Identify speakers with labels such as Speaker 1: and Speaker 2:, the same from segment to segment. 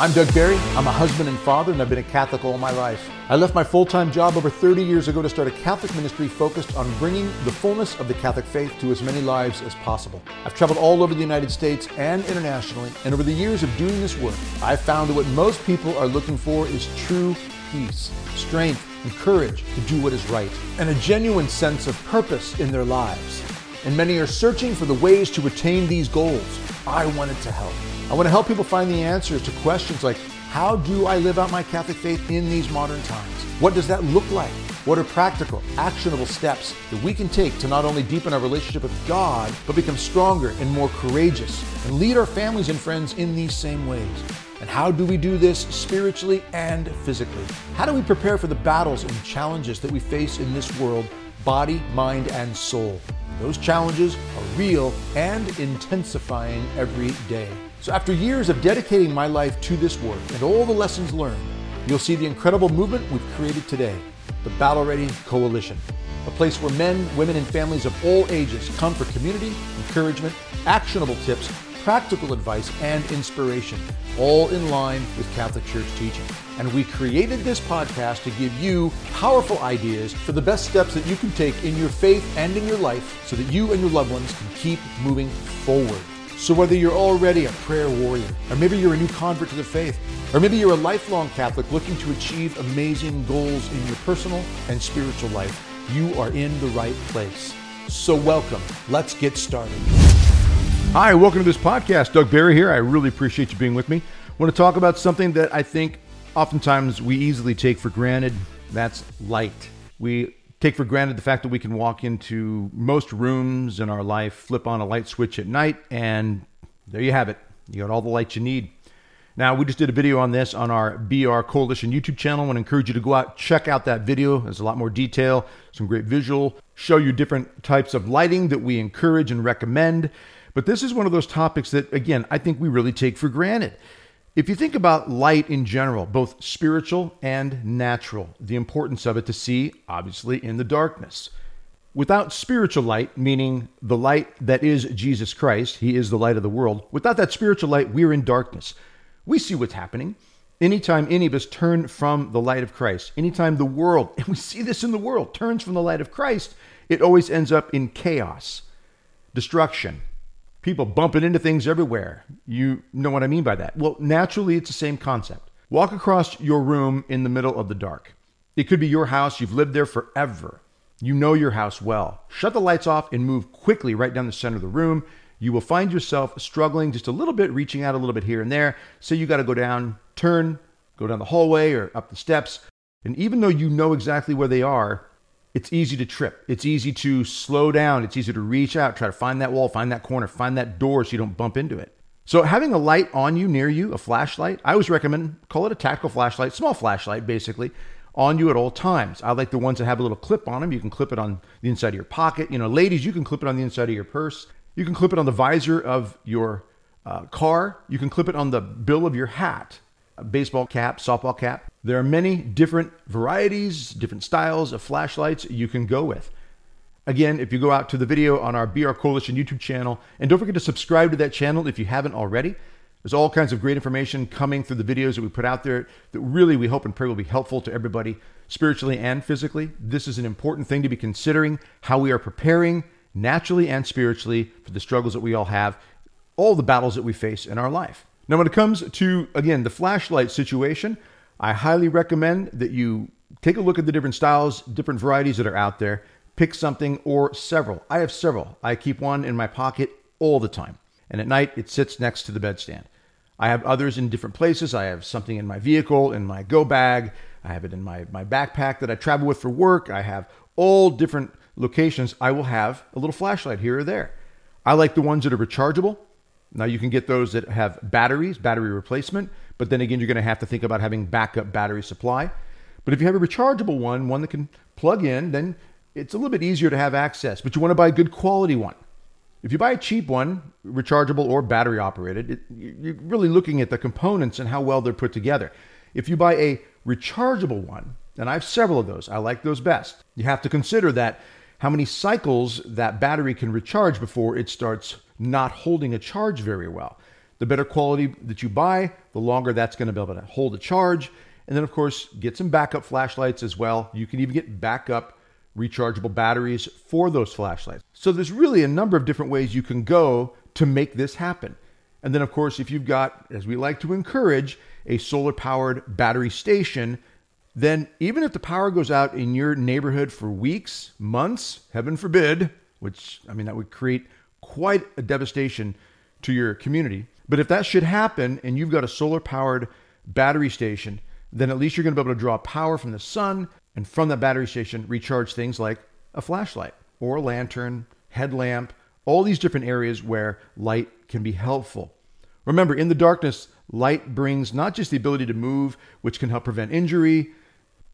Speaker 1: I'm Doug Barry. I'm a husband and father, and I've been a Catholic all my life. I left my full time job over 30 years ago to start a Catholic ministry focused on bringing the fullness of the Catholic faith to as many lives as possible. I've traveled all over the United States and internationally, and over the years of doing this work, I've found that what most people are looking for is true peace, strength, and courage to do what is right, and a genuine sense of purpose in their lives. And many are searching for the ways to attain these goals. I wanted to help. I want to help people find the answers to questions like how do I live out my Catholic faith in these modern times? What does that look like? What are practical, actionable steps that we can take to not only deepen our relationship with God, but become stronger and more courageous and lead our families and friends in these same ways? And how do we do this spiritually and physically? How do we prepare for the battles and challenges that we face in this world, body, mind, and soul? Those challenges are real and intensifying every day. So, after years of dedicating my life to this work and all the lessons learned, you'll see the incredible movement we've created today the Battle Ready Coalition. A place where men, women, and families of all ages come for community, encouragement, actionable tips, practical advice, and inspiration, all in line with Catholic Church teaching. And we created this podcast to give you powerful ideas for the best steps that you can take in your faith and in your life so that you and your loved ones can keep moving forward. So, whether you're already a prayer warrior, or maybe you're a new convert to the faith, or maybe you're a lifelong Catholic looking to achieve amazing goals in your personal and spiritual life, you are in the right place. So, welcome. Let's get started. Hi, welcome to this podcast. Doug Barry here. I really appreciate you being with me. I want to talk about something that I think oftentimes we easily take for granted. That's light. We take for granted the fact that we can walk into most rooms in our life, flip on a light switch at night, and there you have it. You got all the light you need. Now, we just did a video on this on our BR Coalition YouTube channel. I want to encourage you to go out, check out that video. There's a lot more detail, some great visual, show you different types of lighting that we encourage and recommend. But this is one of those topics that, again, I think we really take for granted. If you think about light in general, both spiritual and natural, the importance of it to see, obviously, in the darkness. Without spiritual light, meaning the light that is Jesus Christ, He is the light of the world, without that spiritual light, we're in darkness. We see what's happening. Anytime any of us turn from the light of Christ, anytime the world, and we see this in the world, turns from the light of Christ, it always ends up in chaos, destruction, people bumping into things everywhere. You know what I mean by that? Well, naturally, it's the same concept. Walk across your room in the middle of the dark. It could be your house, you've lived there forever. You know your house well. Shut the lights off and move quickly right down the center of the room. You will find yourself struggling just a little bit, reaching out a little bit here and there. So you got to go down, turn, go down the hallway or up the steps. And even though you know exactly where they are, it's easy to trip. It's easy to slow down. It's easy to reach out, try to find that wall, find that corner, find that door so you don't bump into it. So having a light on you, near you, a flashlight, I always recommend call it a tactical flashlight, small flashlight basically, on you at all times. I like the ones that have a little clip on them. You can clip it on the inside of your pocket. You know, ladies, you can clip it on the inside of your purse. You can clip it on the visor of your uh, car. You can clip it on the bill of your hat baseball cap, softball cap. There are many different varieties, different styles of flashlights you can go with. Again, if you go out to the video on our BR Coalition YouTube channel, and don't forget to subscribe to that channel if you haven't already. There's all kinds of great information coming through the videos that we put out there that really we hope and pray will be helpful to everybody spiritually and physically. This is an important thing to be considering how we are preparing naturally and spiritually for the struggles that we all have, all the battles that we face in our life. Now, when it comes to, again, the flashlight situation, I highly recommend that you take a look at the different styles, different varieties that are out there. Pick something or several. I have several. I keep one in my pocket all the time. And at night, it sits next to the bedstand. I have others in different places. I have something in my vehicle, in my go bag. I have it in my, my backpack that I travel with for work. I have all different locations. I will have a little flashlight here or there. I like the ones that are rechargeable. Now you can get those that have batteries, battery replacement, but then again, you're going to have to think about having backup battery supply. But if you have a rechargeable one, one that can plug in, then it's a little bit easier to have access. But you want to buy a good quality one. If you buy a cheap one, rechargeable or battery operated, it, you're really looking at the components and how well they're put together. If you buy a rechargeable one, and I have several of those, I like those best. You have to consider that how many cycles that battery can recharge before it starts not holding a charge very well. The better quality that you buy, the longer that's going to be able to hold a charge. And then, of course, get some backup flashlights as well. You can even get backup rechargeable batteries for those flashlights. So there's really a number of different ways you can go to make this happen. And then, of course, if you've got, as we like to encourage, a solar powered battery station, then even if the power goes out in your neighborhood for weeks, months, heaven forbid, which I mean, that would create quite a devastation to your community. But if that should happen and you've got a solar powered battery station, then at least you're going to be able to draw power from the sun and from that battery station recharge things like a flashlight or a lantern, headlamp, all these different areas where light can be helpful. Remember, in the darkness, light brings not just the ability to move, which can help prevent injury.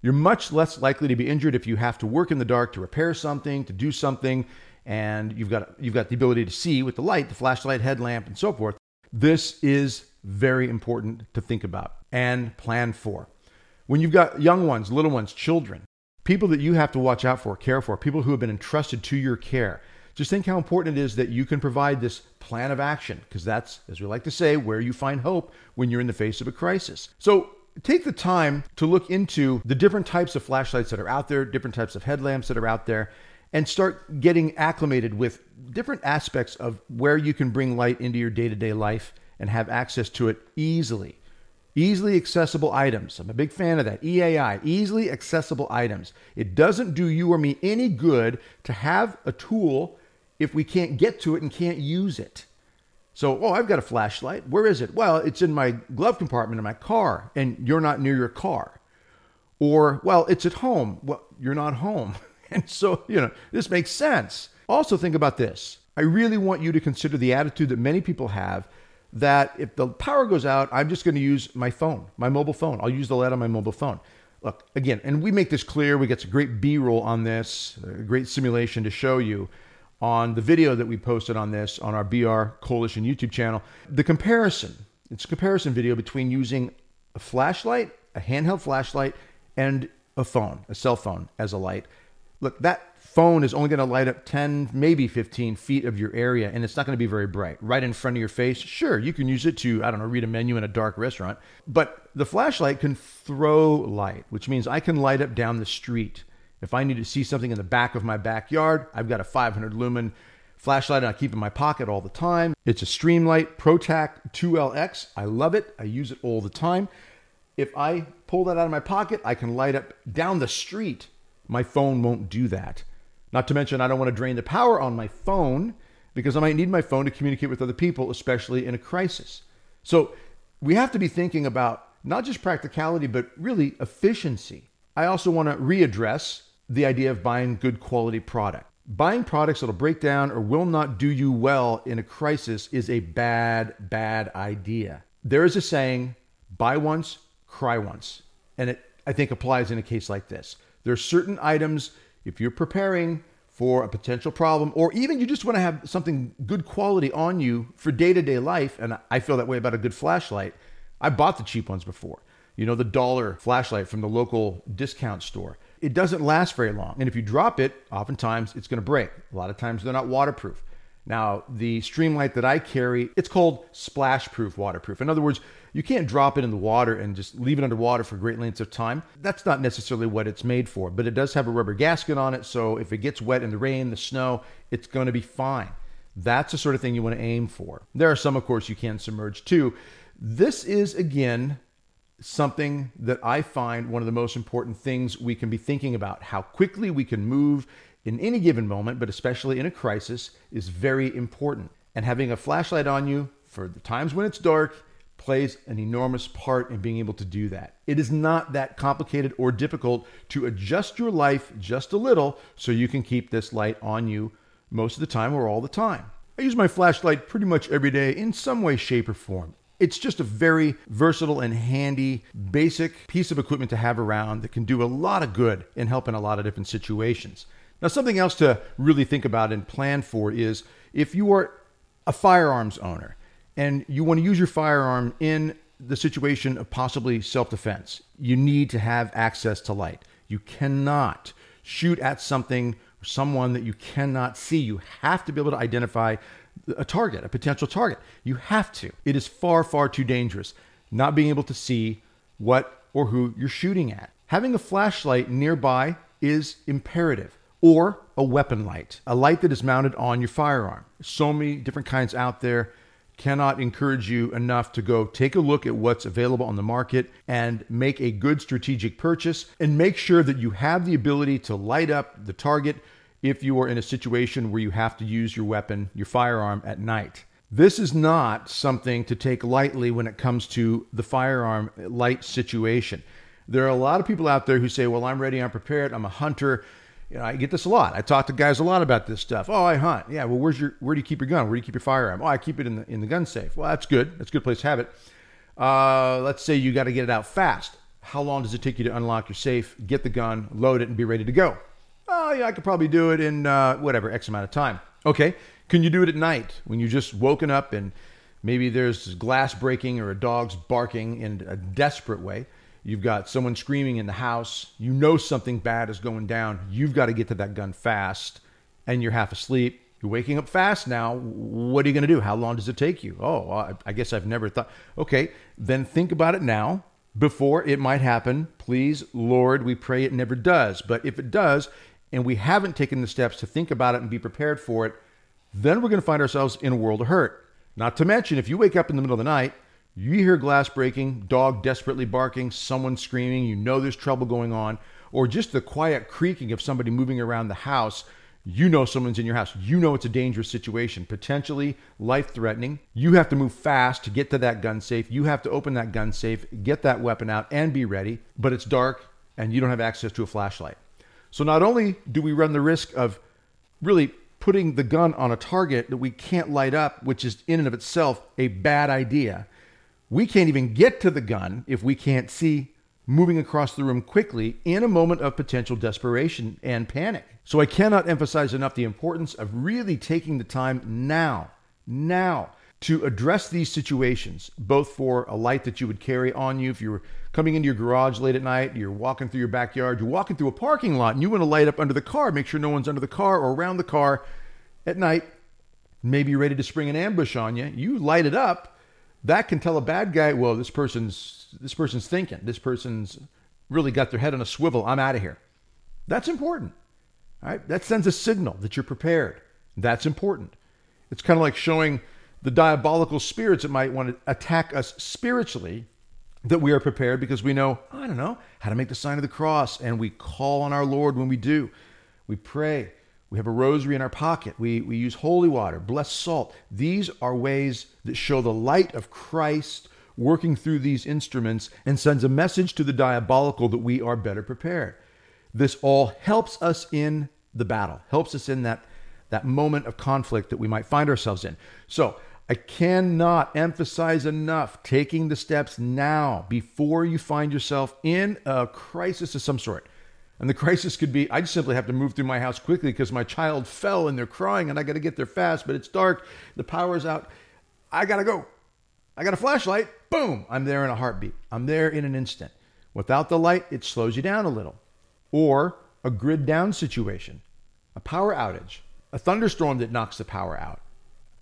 Speaker 1: You're much less likely to be injured if you have to work in the dark to repair something, to do something, and you've got you've got the ability to see with the light, the flashlight, headlamp, and so forth. This is very important to think about and plan for. When you've got young ones, little ones, children, people that you have to watch out for, care for, people who have been entrusted to your care, just think how important it is that you can provide this plan of action, because that's, as we like to say, where you find hope when you're in the face of a crisis. So take the time to look into the different types of flashlights that are out there, different types of headlamps that are out there, and start getting acclimated with different aspects of where you can bring light into your day to day life and have access to it easily. Easily accessible items. I'm a big fan of that. EAI, easily accessible items. It doesn't do you or me any good to have a tool if we can't get to it and can't use it. So, oh, I've got a flashlight. Where is it? Well, it's in my glove compartment in my car, and you're not near your car. Or, well, it's at home. Well, you're not home. And so, you know, this makes sense. Also, think about this. I really want you to consider the attitude that many people have that if the power goes out, I'm just going to use my phone, my mobile phone. I'll use the light on my mobile phone. Look, again, and we make this clear. We get some great B roll on this, a great simulation to show you on the video that we posted on this on our BR Coalition YouTube channel. The comparison, it's a comparison video between using a flashlight, a handheld flashlight, and a phone, a cell phone as a light. Look, that phone is only going to light up 10, maybe 15 feet of your area, and it's not going to be very bright. Right in front of your face, sure, you can use it to, I don't know, read a menu in a dark restaurant, but the flashlight can throw light, which means I can light up down the street. If I need to see something in the back of my backyard, I've got a 500 lumen flashlight and I keep in my pocket all the time. It's a Streamlight ProTac 2LX. I love it. I use it all the time. If I pull that out of my pocket, I can light up down the street. My phone won't do that. Not to mention, I don't want to drain the power on my phone because I might need my phone to communicate with other people, especially in a crisis. So we have to be thinking about not just practicality, but really efficiency. I also want to readdress the idea of buying good quality product. Buying products that'll break down or will not do you well in a crisis is a bad, bad idea. There is a saying, buy once, cry once. And it, I think, applies in a case like this. There are certain items, if you're preparing for a potential problem, or even you just want to have something good quality on you for day to day life, and I feel that way about a good flashlight. I bought the cheap ones before. You know, the dollar flashlight from the local discount store it doesn't last very long. And if you drop it, oftentimes it's going to break. A lot of times they're not waterproof. Now, the Streamlight that I carry, it's called splash proof waterproof. In other words, you can't drop it in the water and just leave it underwater for great lengths of time. That's not necessarily what it's made for, but it does have a rubber gasket on it. So if it gets wet in the rain, the snow, it's going to be fine. That's the sort of thing you want to aim for. There are some, of course, you can submerge too. This is, again, something that I find one of the most important things we can be thinking about. How quickly we can move in any given moment, but especially in a crisis, is very important. And having a flashlight on you for the times when it's dark plays an enormous part in being able to do that. It is not that complicated or difficult to adjust your life just a little so you can keep this light on you most of the time or all the time. I use my flashlight pretty much every day in some way, shape, or form. It's just a very versatile and handy, basic piece of equipment to have around that can do a lot of good and help in a lot of different situations. Now, something else to really think about and plan for is if you are a firearms owner and you want to use your firearm in the situation of possibly self defense, you need to have access to light. You cannot shoot at something or someone that you cannot see. You have to be able to identify a target, a potential target. You have to. It is far, far too dangerous not being able to see what or who you're shooting at. Having a flashlight nearby is imperative, or a weapon light, a light that is mounted on your firearm. So many different kinds out there. Cannot encourage you enough to go take a look at what's available on the market and make a good strategic purchase and make sure that you have the ability to light up the target if you are in a situation where you have to use your weapon, your firearm, at night. This is not something to take lightly when it comes to the firearm light situation. There are a lot of people out there who say, Well, I'm ready, I'm prepared, I'm a hunter. You know, I get this a lot. I talk to guys a lot about this stuff. Oh, I hunt. Yeah, well, where's your where do you keep your gun? Where do you keep your firearm? Oh, I keep it in the in the gun safe. Well, that's good. That's a good place to have it. Uh, let's say you got to get it out fast. How long does it take you to unlock your safe, get the gun, load it, and be ready to go? oh, yeah, I could probably do it in uh, whatever, X amount of time. Okay. Can you do it at night when you just woken up and maybe there's glass breaking or a dog's barking in a desperate way? You've got someone screaming in the house. You know something bad is going down. You've got to get to that gun fast and you're half asleep. You're waking up fast now. What are you going to do? How long does it take you? Oh, I guess I've never thought. Okay, then think about it now before it might happen. Please, Lord, we pray it never does. But if it does, and we haven't taken the steps to think about it and be prepared for it, then we're going to find ourselves in a world of hurt. Not to mention, if you wake up in the middle of the night, you hear glass breaking, dog desperately barking, someone screaming, you know there's trouble going on, or just the quiet creaking of somebody moving around the house, you know someone's in your house. You know it's a dangerous situation, potentially life threatening. You have to move fast to get to that gun safe. You have to open that gun safe, get that weapon out, and be ready, but it's dark and you don't have access to a flashlight. So not only do we run the risk of really putting the gun on a target that we can't light up, which is in and of itself a bad idea, we can't even get to the gun if we can't see moving across the room quickly in a moment of potential desperation and panic. So I cannot emphasize enough the importance of really taking the time now, now to address these situations, both for a light that you would carry on you if you were coming into your garage late at night, you're walking through your backyard, you're walking through a parking lot, and you want to light up under the car, make sure no one's under the car or around the car at night, maybe you're ready to spring an ambush on you. You light it up, that can tell a bad guy, well, this person's this person's thinking, this person's really got their head on a swivel. I'm out of here. That's important. All right, that sends a signal that you're prepared. That's important. It's kind of like showing the diabolical spirits that might want to attack us spiritually, that we are prepared because we know, I don't know, how to make the sign of the cross. And we call on our Lord when we do. We pray. We have a rosary in our pocket. We, we use holy water, blessed salt. These are ways that show the light of Christ working through these instruments and sends a message to the diabolical that we are better prepared. This all helps us in the battle, helps us in that, that moment of conflict that we might find ourselves in. So I cannot emphasize enough taking the steps now before you find yourself in a crisis of some sort. And the crisis could be I just simply have to move through my house quickly because my child fell and they're crying and I got to get there fast, but it's dark, the power's out. I got to go. I got a flashlight. Boom, I'm there in a heartbeat. I'm there in an instant. Without the light, it slows you down a little. Or a grid down situation, a power outage, a thunderstorm that knocks the power out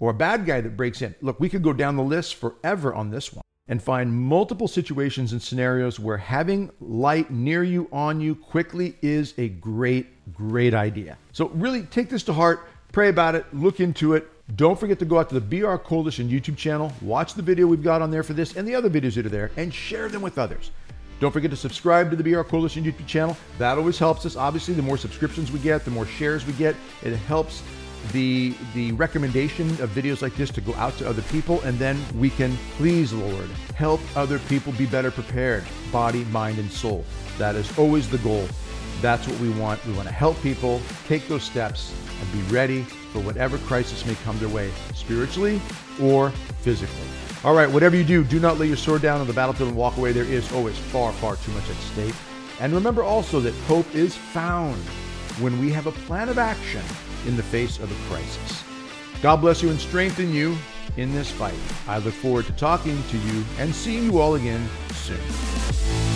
Speaker 1: or a bad guy that breaks in. Look, we could go down the list forever on this one and find multiple situations and scenarios where having light near you, on you quickly is a great, great idea. So, really take this to heart, pray about it, look into it. Don't forget to go out to the BR Coalition YouTube channel, watch the video we've got on there for this and the other videos that are there, and share them with others. Don't forget to subscribe to the BR Coalition YouTube channel. That always helps us. Obviously, the more subscriptions we get, the more shares we get, it helps the the recommendation of videos like this to go out to other people and then we can please lord help other people be better prepared body mind and soul. That is always the goal. That's what we want. We want to help people take those steps and be ready for whatever crisis may come their way spiritually or physically. All right whatever you do do not lay your sword down on the battlefield and walk away. There is always far far too much at stake. And remember also that hope is found when we have a plan of action in the face of a crisis. God bless you and strengthen you in this fight. I look forward to talking to you and seeing you all again soon.